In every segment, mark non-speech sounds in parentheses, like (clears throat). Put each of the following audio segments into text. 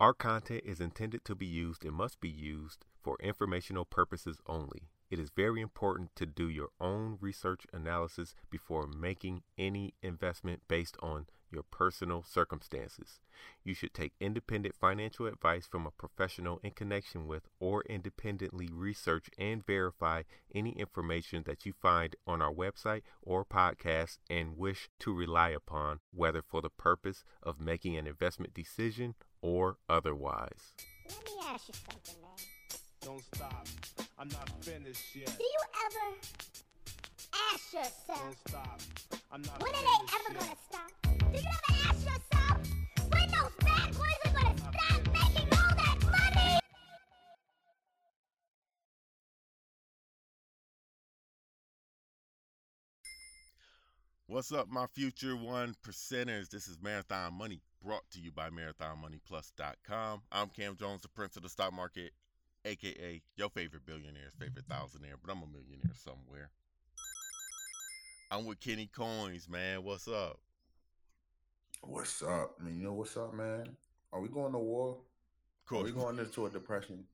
Our content is intended to be used and must be used for informational purposes only. It is very important to do your own research analysis before making any investment based on your personal circumstances. You should take independent financial advice from a professional in connection with or independently research and verify any information that you find on our website or podcast and wish to rely upon, whether for the purpose of making an investment decision or otherwise. Let me ask you something, man. Don't stop. I'm not finished yet. Do you ever ask yourself, Don't stop. I'm not when are they ever gonna stop? What's up, my future one percenters? This is Marathon Money brought to you by MarathonMoneyPlus.com. I'm Cam Jones, the prince of the stock market, aka your favorite billionaire's favorite thousandaire, but I'm a millionaire somewhere. I'm with Kenny Colin, man. What's up? What's up? I mean, you know what's up, man? Are we going to war? Are we going into a depression?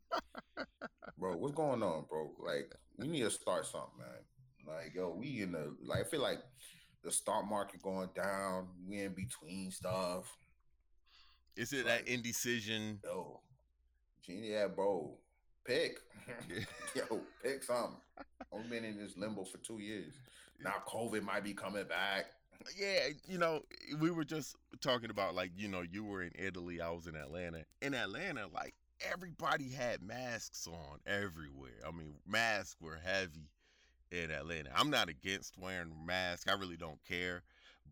bro, what's going on, bro? Like, we need to start something, man. Like, yo, we in the like I feel like the stock market going down, we in between stuff. Is it that indecision? Yo, Genie, yeah, bro. Pick. (laughs) yo, pick something. I've been in this limbo for two years. Now COVID might be coming back. Yeah, you know, we were just talking about like, you know, you were in Italy, I was in Atlanta. In Atlanta, like everybody had masks on everywhere. I mean, masks were heavy in Atlanta. I'm not against wearing masks. I really don't care,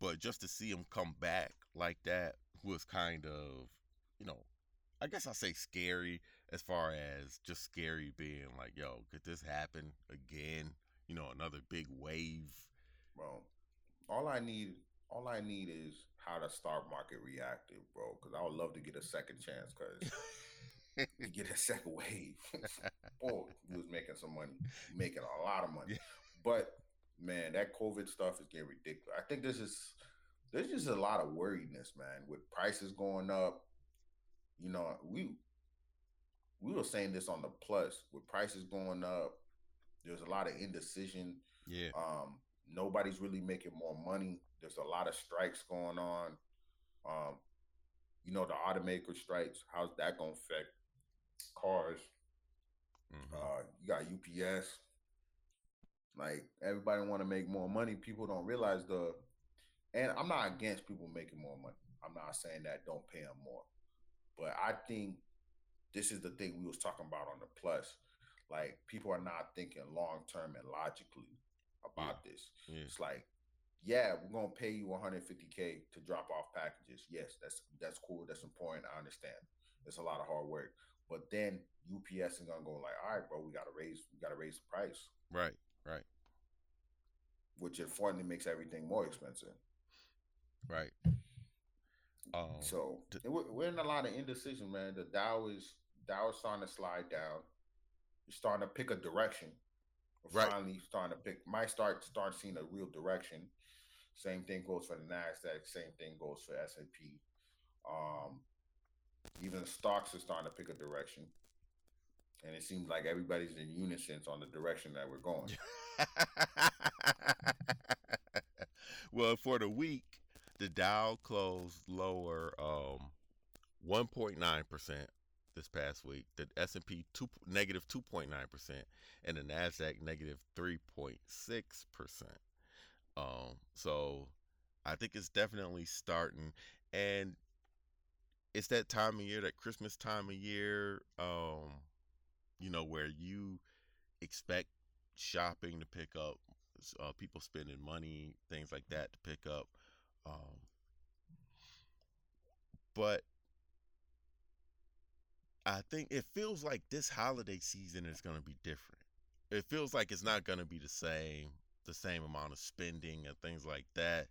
but just to see them come back like that was kind of, you know, I guess I say scary as far as just scary being like, yo, could this happen again? You know, another big wave. bro. All I need, all I need is how the stock market reacted, bro. Because I would love to get a second chance. Because you get a second wave, (laughs) boy, you was making some money, making a lot of (laughs) money. Yeah. But man, that COVID stuff is getting ridiculous. I think this is there's just a lot of worriedness, man, with prices going up. You know, we we were saying this on the plus with prices going up. There's a lot of indecision. Yeah. Um, nobody's really making more money. There's a lot of strikes going on. Um, you know, the automaker strikes. How's that gonna affect cars? Mhm. Uh, you got UPS. Like everybody want to make more money. People don't realize the. And I'm not against people making more money. I'm not saying that don't pay them more, but I think this is the thing we was talking about on the plus. Like people are not thinking long term and logically about this. Yeah. It's like, yeah, we're gonna pay you 150k to drop off packages. Yes, that's that's cool. That's important. I understand. It's a lot of hard work. But then UPS is gonna go like, all right, bro, we gotta raise, we gotta raise the price, Right. Right. which unfortunately makes everything more expensive. Right. Um, So and we're, in a lot of indecision, man. The Dow is Dow is starting to slide down. It's starting to pick a direction. Right. Finally, starting to pick. Might start start seeing a real direction. Same thing goes for the Nasdaq. Same thing goes for S and P. Um, even stocks are starting to pick a direction, and it seems like everybody's in unison on the direction that we're going. (laughs) well, for the week, the Dow closed lower um 1.9% this past week. The S&P two, negative 2.9% and the Nasdaq negative 3.6%. Um so I think it's definitely starting and it's that time of year, that Christmas time of year um you know where you expect shopping to pick up uh, people spending money things like that to pick up um, but i think it feels like this holiday season is going to be different it feels like it's not going to be the same the same amount of spending and things like that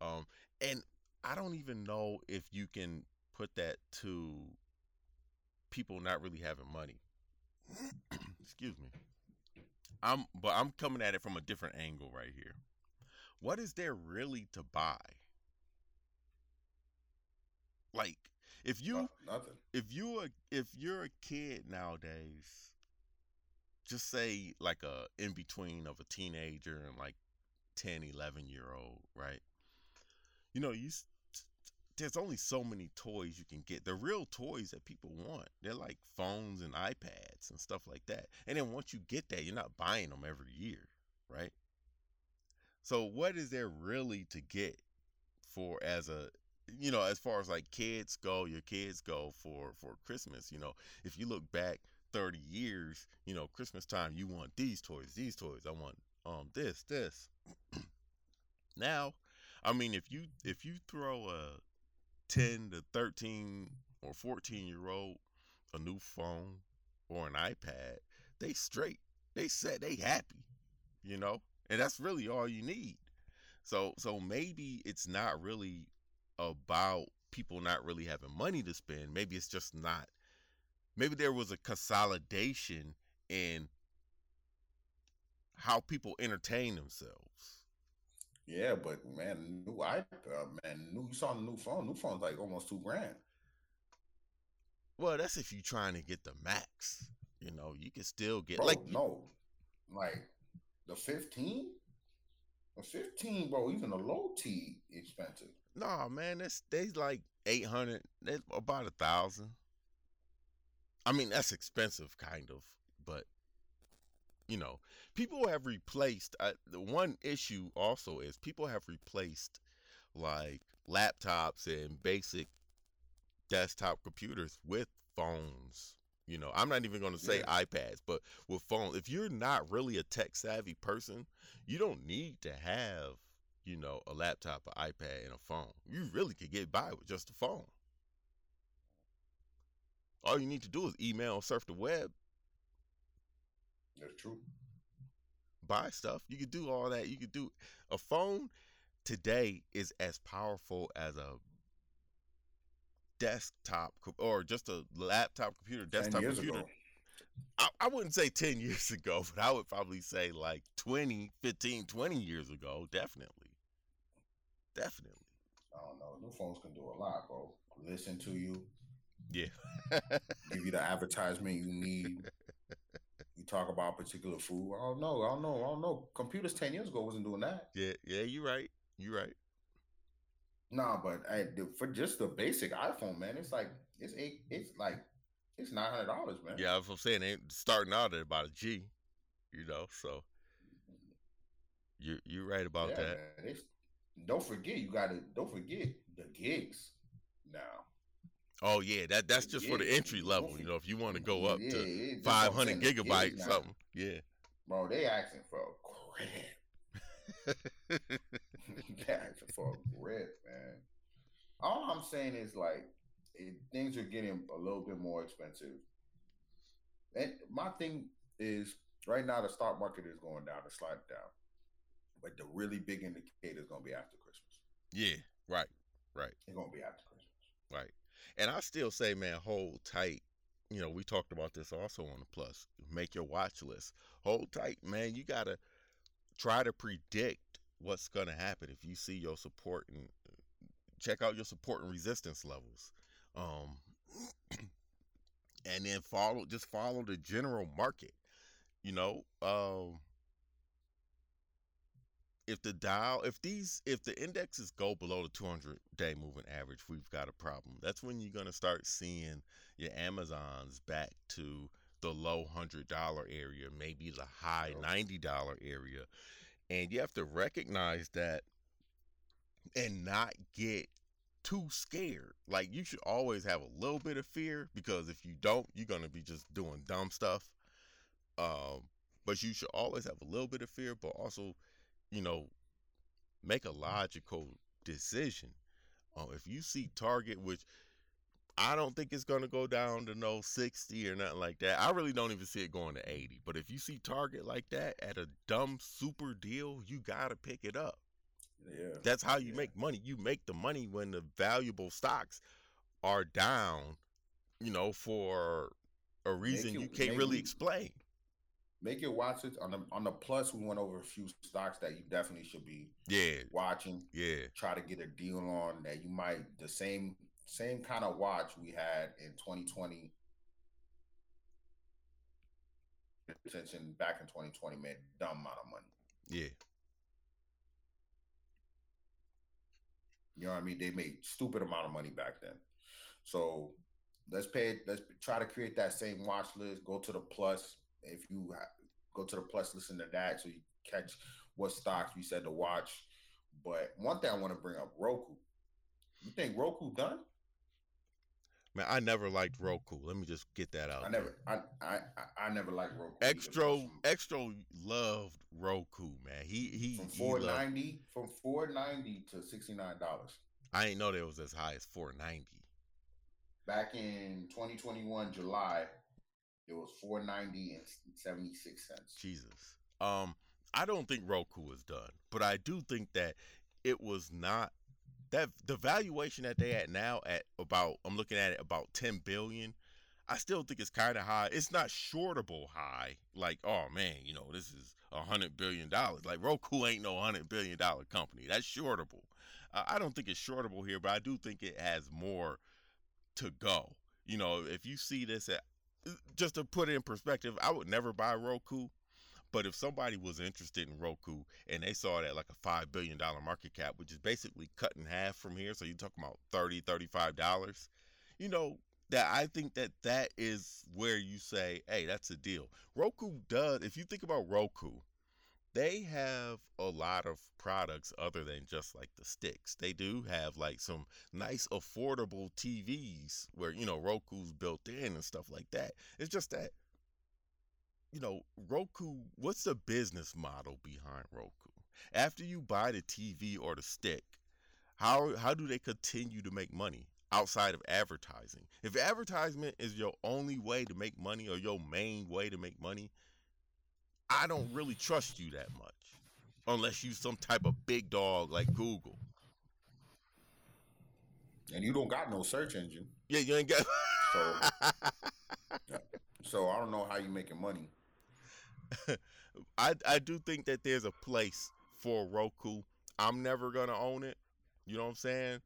um, and i don't even know if you can put that to people not really having money (clears throat) excuse me I'm but I'm coming at it from a different angle right here. What is there really to buy? Like If uh, you nothing. If you are if you're a kid nowadays, just say like a in between of a teenager and like 10, 11 year old, right? You know, you there's only so many toys you can get. The real toys that people want, they're like phones and iPads and stuff like that. And then once you get that, you're not buying them every year, right? So what is there really to get for as a you know, as far as like kids go, your kids go for for Christmas, you know, if you look back 30 years, you know, Christmas time, you want these toys, these toys. I want um this, this. (clears throat) now, I mean, if you if you throw a 10 to 13 or 14 year old a new phone or an iPad, they straight. They said they happy, you know? And that's really all you need. So so maybe it's not really about people not really having money to spend. Maybe it's just not. Maybe there was a consolidation in how people entertain themselves. Yeah, but man, new iPad, uh, man, new. You saw the new phone. New phone's like almost two grand. Well, that's if you're trying to get the max. You know, you can still get Bro, like no, like the fifteen, the fifteen, bro. Even the low T expensive. Nah, man, that's they like eight hundred. That's about a thousand. I mean, that's expensive, kind of, but you know, people have replaced. Uh, the one issue also is people have replaced like laptops and basic desktop computers with phones. You know, I'm not even going to say Yeah. iPads, but with phones. If you're not really a tech savvy person, you don't need to have you know, a laptop, an iPad, and a phone. You really could get by with just a phone. All you need to do is email, surf the web, That's true. buy stuff. You could do all that. You could do a phone today is as powerful as a desktop or just a laptop computer, 10 desktop computer. I, I wouldn't say 10 (laughs) years ago, but I would probably say like 20, 15, 20 years ago. Definitely. Definitely. I don't know. New phones can do a lot, bro. Listen to you, Yeah. (laughs) give you the advertisement you need. You talk about particular food. I don't know. I don't know. I don't know. Computers ten years ago wasn't doing that. Yeah, yeah, you're right. You're right. Nah, but the- for just the basic iPhone, man, it's like it's eight. It's like it's nine hundred dollars, man. Yeah, that's what I'm saying. They starting out at about a G, you know. So you're you're right about Yeah, that. man. Don't forget, you got to. Don't forget the gigs now. Oh yeah, that that's just for the entry level. You know, if you want to go up Yeah, to yeah, that's what I'm 500 saying, the gigs gigabytes, something. Yeah. Bro, they asking for a grip. (laughs) they asking for a grip, man. All I'm saying is like it, things are getting a little bit more expensive. And my thing is right now the stock market is going down, it's sliding down. But the really big indicator is gonna be after Christmas. yeah, right, right, It's gonna be after Christmas. right. And I still say, man, hold tight. You know, we talked about this also on the plus. Make your watch list. Hold tight, man. You gotta try to predict what's gonna happen if you see your support and check out your support and resistance levels. Um, (clears throat) and then follow just follow the general market. You know, um, if the dial, if these, if the indexes go below the 200 day moving average, we've got a problem. That's when you're gonna start seeing your Amazons back to the low hundred dollar area, maybe the high ninety dollar area, and you have to recognize that and not get too scared. Like you should always have a little bit of fear because if you don't, you're gonna be just doing dumb stuff. Um, but you should always have a little bit of fear, but also, you know, make a logical decision. Uh, if you see Target, which I don't think it's gonna go down to no 60 or nothing like that. I really don't even see it going to 80. But if you see Target like that at a dumb super deal, you gotta pick it up. Yeah. That's how you Yeah. make money. You make the money when the valuable stocks are down, you know, for a reason it- you can't really explain. Make it watch it on the on the plus. We went over a few stocks that you definitely should be Yeah, watching. yeah, Try to get a deal on that you might the same same kind of watch we had in 2020. Attention back in 2020 made a dumb amount of money. Yeah. You know what I mean? They made stupid amount of money back then. So let's pay. Let's try to create that same watch list. Go to the plus. If you ha- go to the plus, listen to that so you catch what stocks we said to watch. But one thing I want to bring up: Roku. You think Roku done? Man, I never liked Roku. Let me just get that out. I never, I, I, I- I never liked Roku. Extra, extra loved Roku, man. He he. from four ninety, from four ninety to sixty nine dollars. I ain't know that it was as high as four ninety. Back in twenty twenty one July, it was four ninety and seventy six cents. Jesus. Um, I don't think Roku is done, but I do think that it was not that the valuation that they at now at about I'm looking at it about 10 billion. I still think it's kind of high. It's not shortable high. Like, oh man, you know, this is a hundred billion dollars. Like Roku ain't no hundred billion dollar company. That's shortable. Uh, I don't think it's shortable here, but I do think it has more to go. You know, if you see this at just to put it in perspective, I would never buy Roku. But if somebody was interested in Roku and they saw it at like a five billion dollar market cap, which is basically cut in half from here, so you're talking about $30, 35 dollars, you know that I think that that is where you say, hey, that's a deal. Roku does. If you think about Roku, they have a lot of products other than just like the sticks. They do have like some nice affordable TVs where you know Roku's built in and stuff like that. It's just that you know, Roku, what's the business model behind Roku? After you buy the TV or the stick, how how do they continue to make money outside of advertising? If advertisement is your only way to make money or your main way to make money, I don't really trust you that much. Unless you some type of big dog like Google. And you don't got no search engine, Yeah, you ain't got so so I don't know how you making money. (laughs) I I do think that there's a place for Roku. I'm never gonna own it. You know what I'm saying?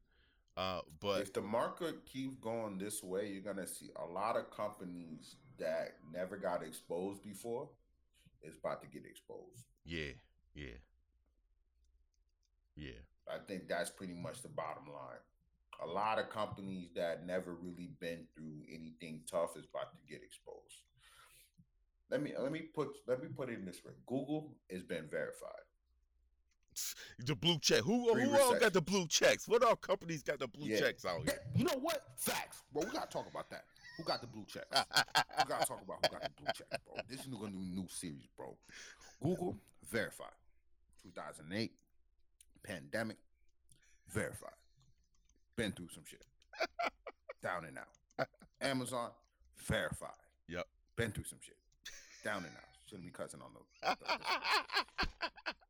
Uh, but if the market keeps going this way, you're gonna see a lot of companies that never got exposed before is about to get exposed. yeah, yeah, yeah. I think that's pretty much the bottom line. A lot of companies that never really been through anything tough is about to get exposed. Let me let me put let me put it in this way. Google has been verified. (laughs) The blue check. Who Free who all got the blue checks? What all companies got the blue Yeah. checks out here? You know what? Facts, bro. We gotta talk about that. Who got the blue check? we gotta talk about who got the blue check, bro. This is gonna be a new series, bro. Google verified. 2008 pandemic verified. Been through some shit. Down and out. Amazon verified. Yep. Been through some shit. Down and out. Shouldn't be cussing on those.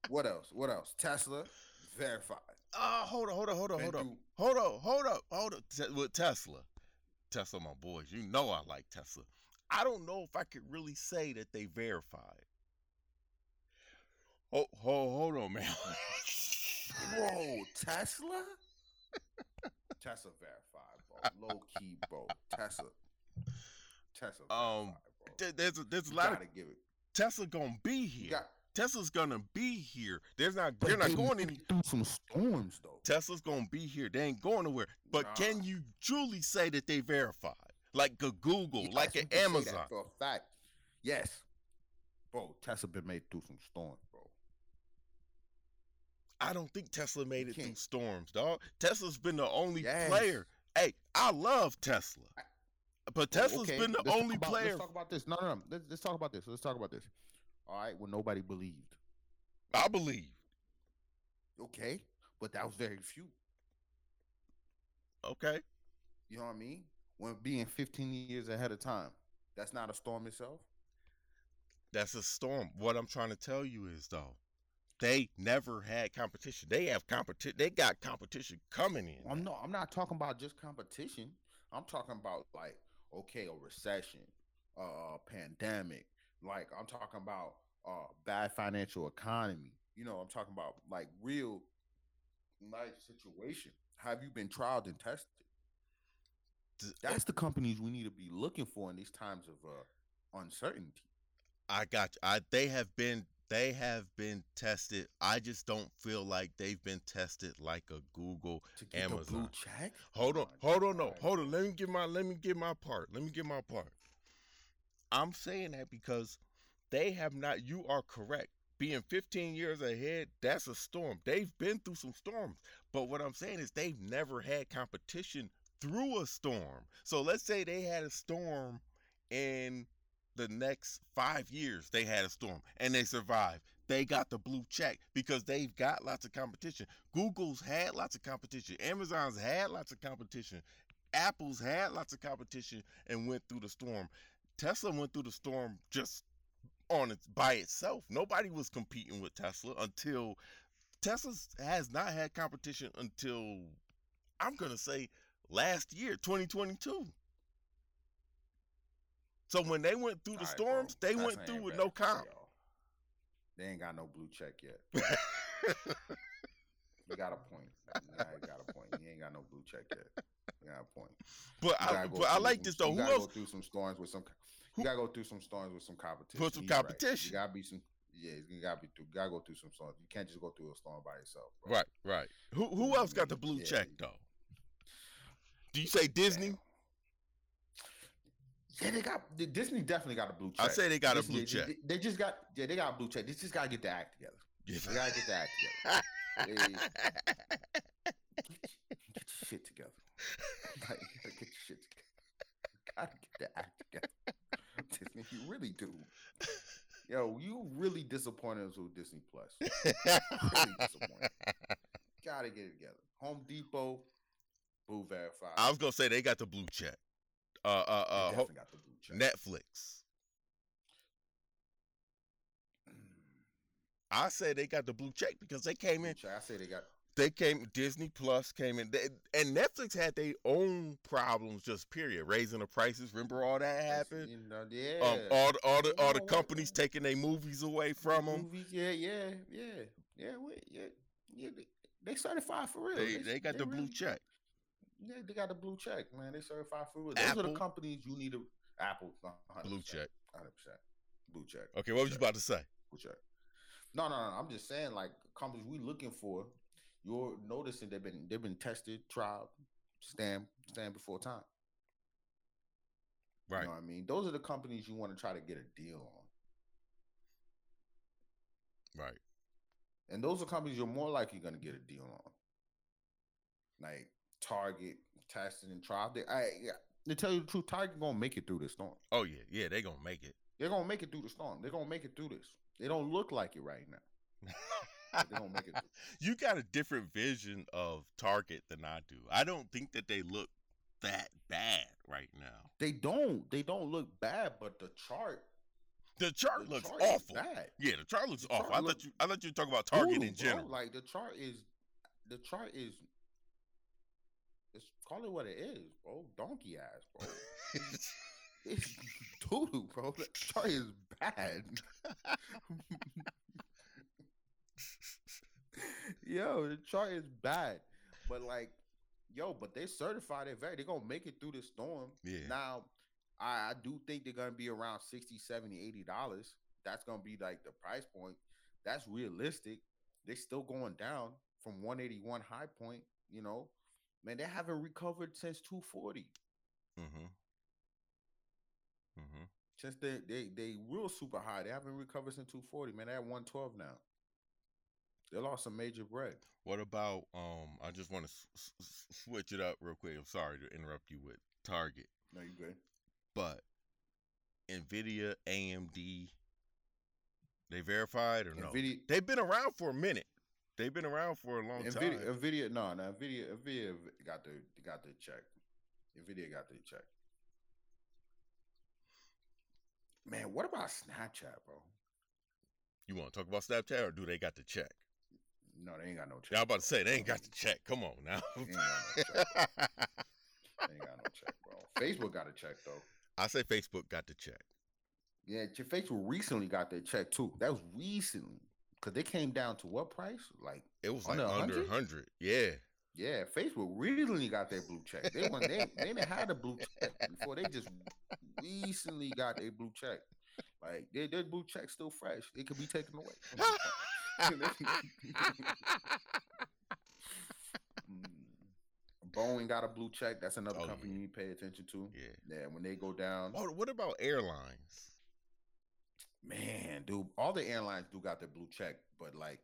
What else? What else? Tesla verified. Oh, uh, hold on, hold on, hold on, Been hold on, through- hold on, hold up, hold up. Te- With Tesla, Tesla, my boys, you know I like Tesla. I don't know if I could really say that they verified. Oh, hold, hold on, man. Bro, (laughs) Tesla? Tesla verified, bro. (laughs) Low key, bro. Tesla. Tesla verified, Um, bro. There's a, there's a You lot gotta of give it. Tesla gonna be You here. got, Tesla's gonna be here. There's not. but They're not they going went any. through some storms though. Tesla's gonna be here. They ain't going nowhere. But Nah. can you truly say that they verified? Like a Google, Yes, like an can say that Amazon. For a fact. Yes. Bro, Tesla been made through some storms, bro. I don't think Tesla made it through storms, dog. Tesla's been the only Yes. player. Hey, I love Tesla, but Well, Tesla's okay, been the let's only about- player. Let's talk about this. No, no, no. Let's, let's talk about this. Let's talk about this. All right, Well, nobody believed. I believe. Okay, but that was very few. Okay, You know what I mean? When being 15 years ahead of time, that's not a storm itself. that's a storm. What I'm trying to tell you is though, they never had competition. They have competition. They got competition coming in. I'm no, I'm not talking about just competition. I'm talking about like, okay, a recession, uh, a pandemic. Like I'm talking about uh bad financial economy. You know, I'm talking about like real life situation. Have you been trialed and tested? That's the companies we need to be looking for in these times of uh, uncertainty. I got you. I they have been they have been tested. I just don't feel like they've been tested like a Google. To get the blue Amazon. check. Hold on, hold on, no, hold on. Let me get my let me get my part. Let me get my part. I'm saying that because they have not. You are correct. Being 15 years ahead, that's a storm. They've been through some storms. But what I'm saying is they've never had competition through a storm. So let's say they had a storm in the next five years, they had a storm and they survived. They got the blue check because they've got lots of competition. Google's had lots of competition. Amazon's had lots of competition. Apple's had lots of competition and went through the storm. Tesla went through the storm just on its by itself. Nobody was competing with Tesla until Tesla has not had competition until I'm gonna say last year, 2022. So when they went through the right, bro. storms, they Tesla went through with no comp. They ain't got no blue check yet. (laughs) You got a point. Yeah, you got a point. You ain't got no blue check yet. You got a point. but I, but I like some- this though. You Who gotta else? go through some storms with some. You gotta go through some storms with some competition. Put some He's right. competition. You gotta be some. Yeah, you gotta be through. You gotta go through some storms. You can't just go through a storm by yourself. Bro. Right, right. Who who else got the blue Yeah. check though? Do you say Disney? Damn. Yeah, they got the- Disney definitely got a blue check. I say they got a blue they- check. They, they just got yeah, they got a blue check. They just gotta get the act together. They gotta get the act together. (laughs) They- get your shit together. (laughs) You gotta, you gotta get your shit together. You gotta get the act together. (laughs) Disney, you really do. Yo, you really disappointed us with Disney Plus. Really disappointed. (laughs) Gotta get it together. Home Depot, Boo Verified. I was gonna say they got the blue check. Uh, uh, uh, ho- definitely got the blue check. Netflix. I say they got the blue check because they came in. I say they got They came. Disney Plus came in, they, and Netflix had their own problems. Just period. Raising the prices. Remember all that happened. You know, yeah. Um, all the all the all the companies taking their movies away from them. Movies, yeah, yeah, yeah, yeah, wait, yeah, yeah. They, they certified for real. They they got the blue check. Yeah, they got the blue check, man. They certified for real. Those are the companies you need to. Apple, uh, 100%, Blue check. hundred percent, blue check. Okay, what was you about to say? Blue check. No, no, no. I'm just saying, like companies we looking for. You're noticing they've been they've been tested, tried, stand stand before time. Right. You know what I mean? Those are the companies you want to try to get a deal on. Right. And those are companies you're more likely going to get a deal on. Like Target, testing and trial. They, I, yeah, to tell you the truth, Target going to make it through this storm. Oh yeah, yeah. They gonna make it. They're going to make it through the storm. They're going to make it through this. They don't look like it right now. They're going make it (laughs) you got a different vision of Target than I do. I don't think that they look that bad right now. They don't. They don't look bad, but the chart, The chart the looks chart awful. Yeah, the chart looks The awful. chart I thought you I thought you talking about Target Voodoo, in bro. general. Like the chart is, the chart is. It's call it what it is, bro. Donkey ass, bro. (laughs) (laughs) It's doo bro. The chart is bad. (laughs) yo, the chart is bad. But like, yo, but they certified it very. They're gonna make it through the storm. Yeah. Now, I, I do think they're gonna be around 60 70 80 dollars. That's gonna be like the price point. That's realistic. They're still going down from 181 high point, you know. Man, they haven't recovered since 240. mm-hmm. Mm-hmm. Since they they they real super high. They haven't recovered since 240, man. They're at 112 now. They lost some major bread. What about um? I just want to s- s- switch it up real quick. I'm sorry to interrupt you with Target, No, you good. but Nvidia, AMD, they verified or no? Nvidia, They've been around for a minute. They've been around for a long Nvidia, time. Nvidia, no, no, Nvidia, Nvidia got the got the check. Nvidia got the check. Man, what about Snapchat, bro? You want to talk about Snapchat or do they got the check? No, they ain't got no check. Yeah, I'm about to say they ain't got the check. Come on now. They ain't got no check. They ain't got no check, bro. Facebook got a check though. I say Facebook got the check. Yeah, Facebook recently got their check too. That was recently because they came down to what price? Like It was like Under under 100? 100. Yeah. Yeah, Facebook recently got their blue check. They when they they didn't have the blue check before. They just recently got their blue check. Like their their blue check still fresh. It could be taken away. (laughs) (laughs) Boeing got a blue check. That's another Oh, company yeah. you need to pay attention to. Yeah. Yeah, when they go down, Oh, what about airlines? man, dude, all the airlines do got their blue check, but like,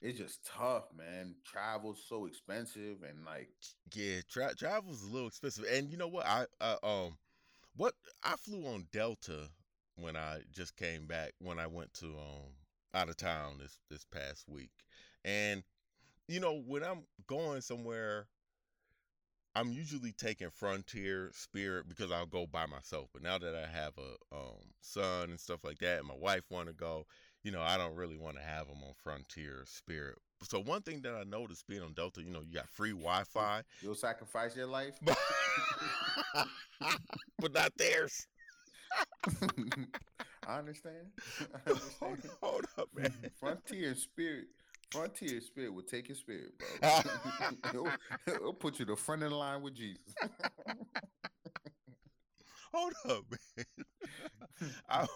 it's just tough, man. Travel's so expensive, and like, Yeah, tra- travel's a little expensive, and you know what? I uh, um, what I flew on Delta when I just came back when I went to um out of town this this past week, and you know when I'm going somewhere, I'm usually taking Frontier Spirit because I'll go by myself. But now that I have a um son and stuff like that, and my wife want to go, you know, I don't really want to have them on Frontier Spirit. So one thing that I noticed being on Delta, you know, you got free Wi-Fi, you'll sacrifice your life. but, (laughs) but not theirs. (laughs) I understand. (laughs) I hold, hold up, man. Frontier Spirit. Frontier Spirit will take your spirit, bro. it'll, it'll put you the front of the line with Jesus. Hold up, man. (laughs) I'm,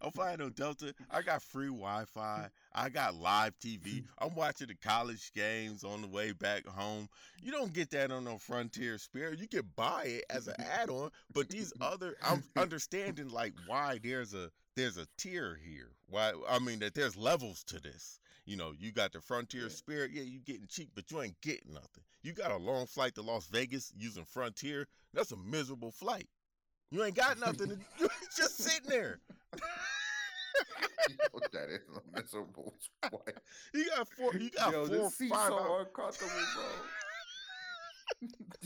I'm flying on Delta. I got free Wi-Fi. I got live TV. I'm watching the college games on the way back home. You don't get that on no Frontier Spirit. You can buy it as an add-on, but these other, I'm understanding like why there's a there's a tier here. Why I mean that there's levels to this. You know, you got the Frontier Spirit. Yeah, you getting cheap, but you ain't getting nothing. You got a long flight to Las Vegas using Frontier. That's a miserable flight. You ain't got nothing. To, (laughs) (laughs) you just sitting there. Yo, that is a miserable sport. You got four. You got Yo, four. this seat's five so uncomfortable,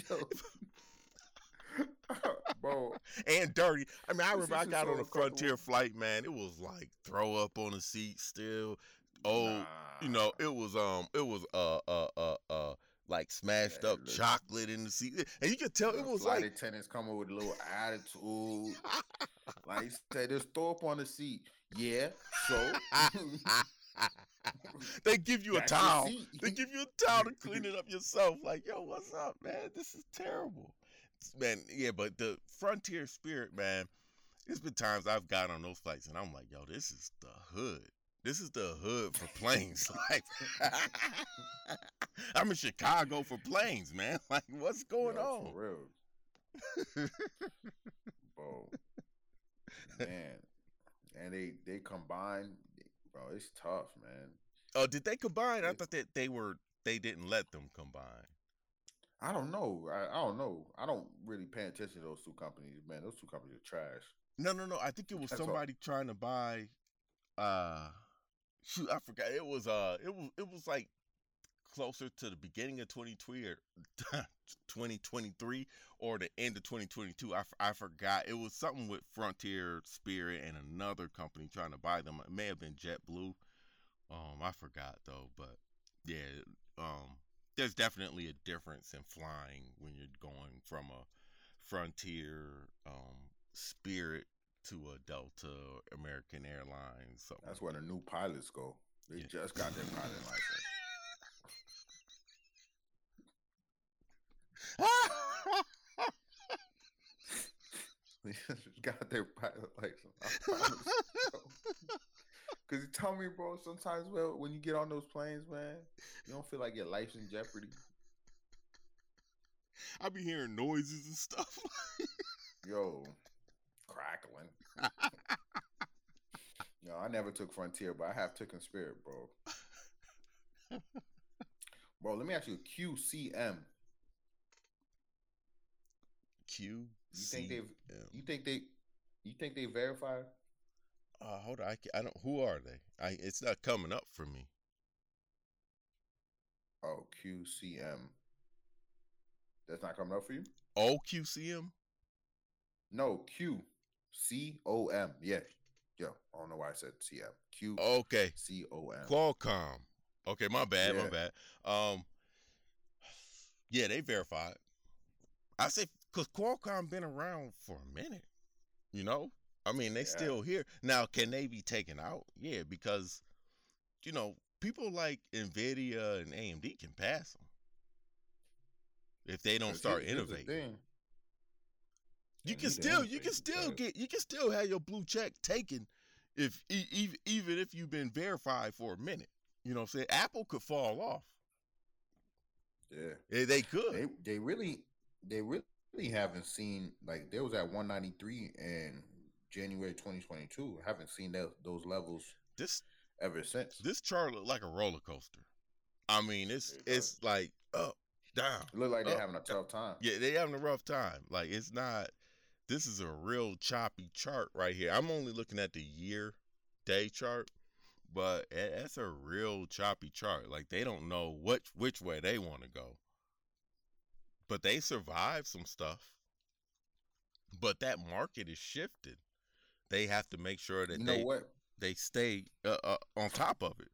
bro. (laughs) Yo. bro, and dirty. I mean, I remember I got so on a Frontier flight, man. It was like throw up on the seat still. Oh, nah. you know, it was um, it was uh uh uh uh like smashed Yeah, up look. chocolate in the seat, eh, and you could tell The it was flight like attendants coming with a little attitude. (laughs) like he said, just throw up on the seat. Yeah, so (laughs) they give you a That's your towel. They give you a towel to clean it (laughs) up yourself. Like, yo, what's up, man? This is terrible. Man, yeah, but the Frontier Spirit, man, there's been times I've got on those flights and I'm like, yo, this is the hood. This is the hood for planes. (laughs) like, (laughs) I'm in Chicago for planes, man. (laughs) Like, what's going Yo, on? For real. bro. Man. And they they combine, bro. It's tough, man. Oh, did they combine? I thought that they were they didn't let them combine. I don't know. I, I don't know. I don't really pay attention to those two companies, man. Those two companies are trash. No, no, no. I think it was That's all. somebody trying to buy. Uh, shoot, I forgot. It was uh, it was it was like closer to the beginning of 2020 or (laughs) 2023 or the end of 2022. I, I forgot. It was something with Frontier Spirit and another company trying to buy them. It may have been JetBlue. Um, I forgot though, but yeah, um, there's definitely a difference in flying when you're going from a Frontier um Spirit to a Delta or American Airlines. So That's where the new pilots go. They Yeah. just got their pilot license. (laughs) They just got their pilot license. I promise you, bro. (laughs) Cause you tell me, bro, sometimes well, when you get on those planes, man, you don't feel like your life's in jeopardy. I be hearing noises and stuff. (laughs) Yo, crackling. (laughs) no, I never took Frontier, but I have taken Spirit, bro. bro, let me ask you, QCM. Q. You think they've? You think they? You think they verified? Uh, hold on. I, I don't. Who are they? I. It's not coming up for me. Oh, QCM. That's not coming up for you? Oh, QCM. No, Q C O M. Yeah. Yo, I don't know why I said C M. Q Okay. C O M. Qualcomm. Okay, my bad, my bad. Um, yeah, they verified. I say because Qualcomm been around for a minute. You know, I mean, they Yeah. still here now. Can they be taken out? Yeah, because you know people like Nvidia and AMD can pass them. if they don't start innovating. You can still you can still get you can still have your blue check taken if e- e- even if you've been verified for a minute. You know what I'm saying? Apple could fall off. Yeah. They could. They they really they really haven't seen like there was at 193 in January 2022. Haven't seen that those levels this ever since. this chart looked like a roller coaster. I mean, it's It it's like up, down. It look like they're Oh, having a tough time. Yeah, they having a rough time. Like it's not. This is a real choppy chart right here. I'm only looking at the year day chart, but that's a real choppy chart. Like they don't know which which way they want to go. But they survived some stuff. But that market is shifted. They have to make sure that You know they what? they stay uh, uh, on top of it.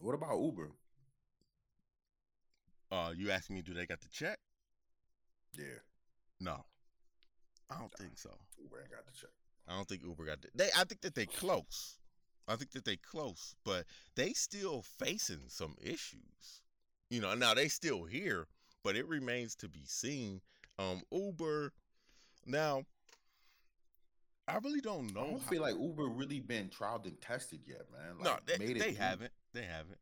What about Uber? Uh, you asked me, do they got the check? Yeah, No, I don't think so. Uber ain't got the check. I don't think Uber got the, they. I think that they close. I think that they close, but they still facing some issues. You know, now they still here, but it remains to be seen. Um, Uber. Now, I really don't know. I don't feel like Uber really been trialed and tested yet, man. Like, no, they, made it they haven't. They haven't.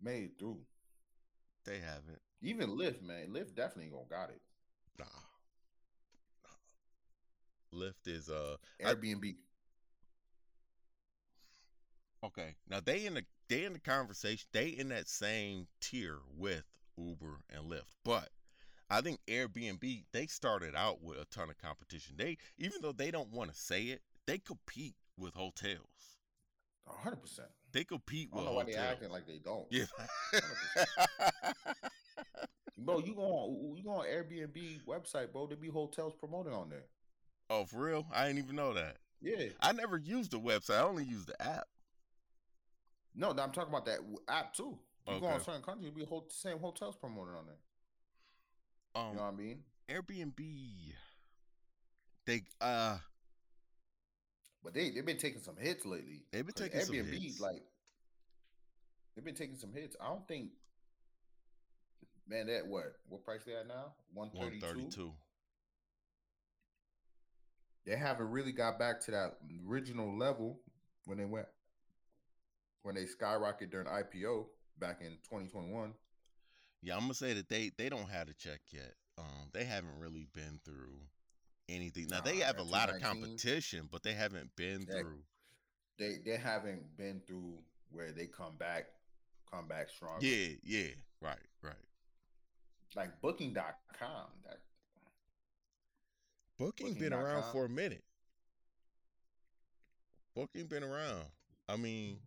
made it through. They haven't. Even Lyft, man, Lyft definitely gonna got it. Nah. Nah. Lyft is uh I- Airbnb. Okay. Now they in the they in the conversation. They in that same tier with Uber and Lyft. But I think Airbnb they started out with a ton of competition. They even though they don't want to say it, they compete with hotels. hundred percent. They compete I with don't know why they hotels. acting like they don't. yeah. Bro, you go on you go on Airbnb website, bro. There be hotels promoting on there. Oh, for real? I didn't even know that. Yeah. I never used the website. I only used the app. No, I'm talking about that app too. You go on Okay. certain countries, be whole, same hotels promoted on there. Um, You know what I mean? Airbnb. They uh But they they've been taking some hits lately. They've been taking some Airbnb, hits. like they've been taking some hits. I don't think man that what what price they at now? One thirty two. They haven't really got back to that original level when they went when they skyrocketed during IPO back in 2021. Yeah, I'm gonna say that they they don't have a check yet. Um, they haven't really been through anything. Now they have a lot of competition, but they haven't been Yeah. through. They they haven't been through where they come back come back strong. Yeah, yeah, right, right. Like booking.com that Booking been around Booking.com. for a minute. Booking been around. I mean,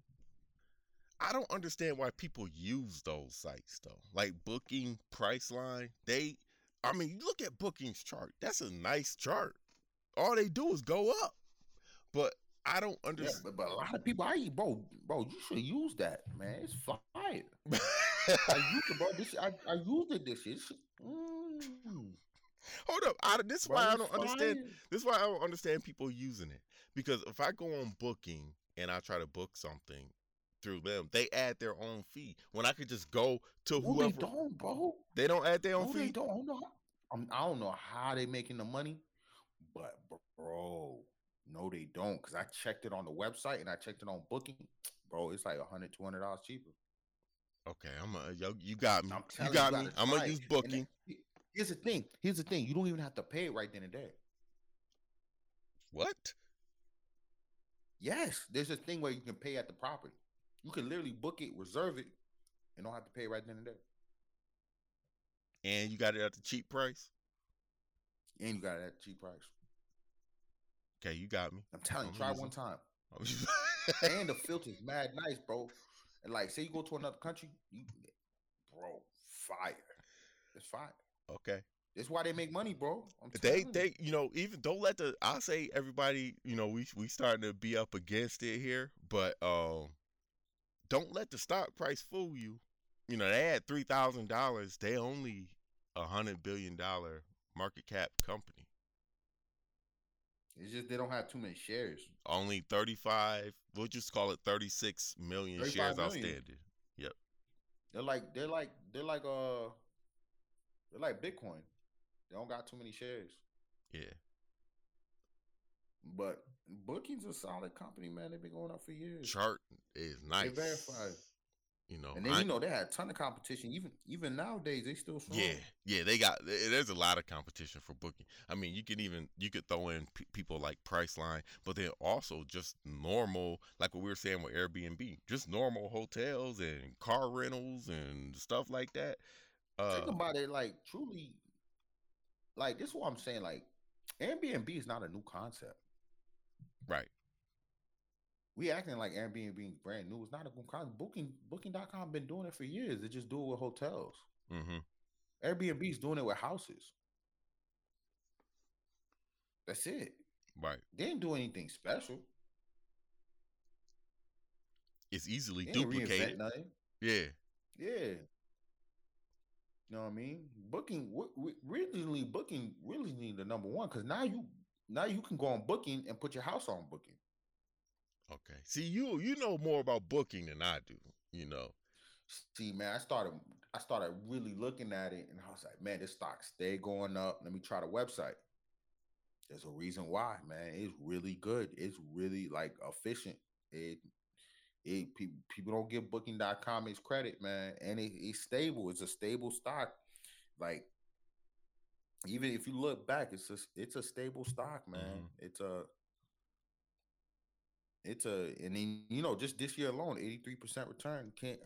I don't understand why people use those sites though. Like Booking, Priceline, they. I mean, you look at Booking's chart. That's a nice chart. All they do is go up, but I don't yeah, understand. but, but a lot of people I bro bro you should use that man. It's fire. (laughs) I used it, bro. This I, I used it this year. Mm, Hold up, I, this is why I don't understand. This is why I don't understand people using it because if I go on Booking and I try to book something through them, they add their own fee when I could just go to No, whoever. they don't, bro. They don't add their own No, they fee. don't. I don't know. How, I'm, don't know how they making the money, but bro, no, they don't. Cause I checked it on the website and I checked it on Booking, bro. It's like a hundred, two hundred dollars cheaper. Okay, I'm a, yo, you got me. You got you, me. I'm gonna use Booking. Here's the thing. Here's the thing. You don't even have to pay it right then and there. What? Yes, there's a thing where you can pay at the property. You can literally book it, reserve it, and don't have to pay right then and there. And you got it at the cheap price. And you got it at cheap price. Okay, you got me. I'm telling you, I'm try using- one (laughs) time. (laughs) And the filter's mad nice, bro. And like, say you go to another country, you, bro, fire. It's fire. Okay. That's why they make money, bro. I'm They you. they you know even don't let the I say everybody you know we we starting to be up against it here, but um don't let the stock price fool you. You know they had three thousand dollars. They only a hundred billion dollar market cap company. It's just they don't have too many shares. Only thirty five. We'll just call it thirty six million shares million. outstanding. Yep. They're like they're like they're like uh They're like Bitcoin. They don't got too many shares. Yeah. But Booking's a solid company, man. They've been going up for years. Chart is They nice. verified. You know, And then I- you know they had a ton of competition. Even even nowadays, they still strong. Yeah, yeah, they got. There's a lot of competition for booking. I mean, you can even you could throw in p- people like Priceline, but then also just normal, like what we were saying with Airbnb, just normal hotels and car rentals and stuff like that. Think Uh, about it, like truly, like this is what I'm saying. Like Airbnb is not a new concept. right. We acting like Airbnb is brand new. It's not a new concept. Booking Booking.com been doing it for years. They just do it with hotels. Mm-hmm. Airbnb is doing it with houses. That's it. Right. They didn't do anything special. It's easily duplicated. Yeah. Yeah. You know what I mean? Booking originally booking really need the number one because now you now you can go on booking and put your house on booking. Okay. See, you you know more about booking than I do. You know. See, man, I started I started really looking at it and I was like, man, this stock stay going up. Let me try the website. There's a reason why, man. It's really good. It's really like efficient. It it people people don't give booking.com its credit, man. And it, it's stable. It's a stable stock. Like even if you look back, it's a it's a stable stock, man. Mhm. It's a it's a and then you know just this year alone, 83% return. Can't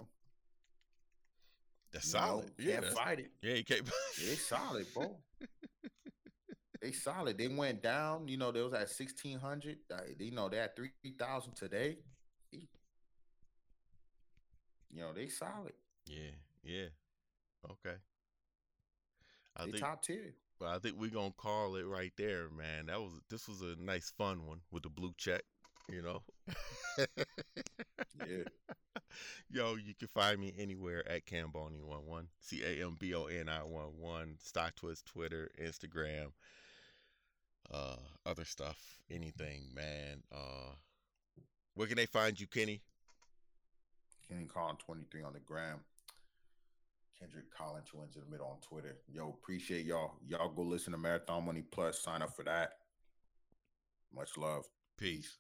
That's you know, solid. yeah. Can't fight it. Yeah. You can't. (laughs) They solid, bro. (laughs) they solid. They went down. You know, they was at sixteen hundred. You know, they had three thousand today. You know, they solid. yeah. Yeah. Okay. I They think. top tier. Well, I think we're gonna call it right there, man. That was this was a nice fun one with the blue check, you know. Yeah. (laughs) Yo, you can find me anywhere at Camboni11, C A M B O N I 1 1, StockTwits, Twitter, Instagram, uh, other stuff, anything, man. Uh, where can they find you, Kenny? Kenny Colin twenty three on the gram. Kendrick Colin twins in the middle on Twitter. Yo, appreciate y'all. Y'all go listen to Marathon Money Plus. Sign up for that. Much love. Peace.